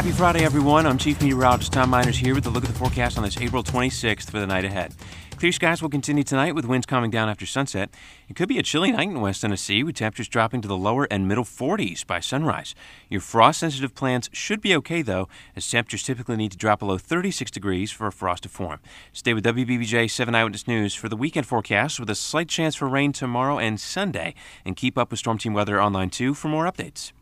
Happy Friday, everyone. I'm Chief Meteorologist Tom Meiners here with a look at the forecast on this April 26th for the night ahead. Clear skies will continue tonight with winds calming down after sunset. It could be a chilly night in West Tennessee with temperatures dropping to the lower and middle 40s by sunrise. Your frost sensitive plants should be okay though, as temperatures typically need to drop below 36 degrees for a frost to form. Stay with WBBJ 7 Eyewitness News for the weekend forecast with a slight chance for rain tomorrow and Sunday. And keep up with Storm Team Weather Online too for more updates.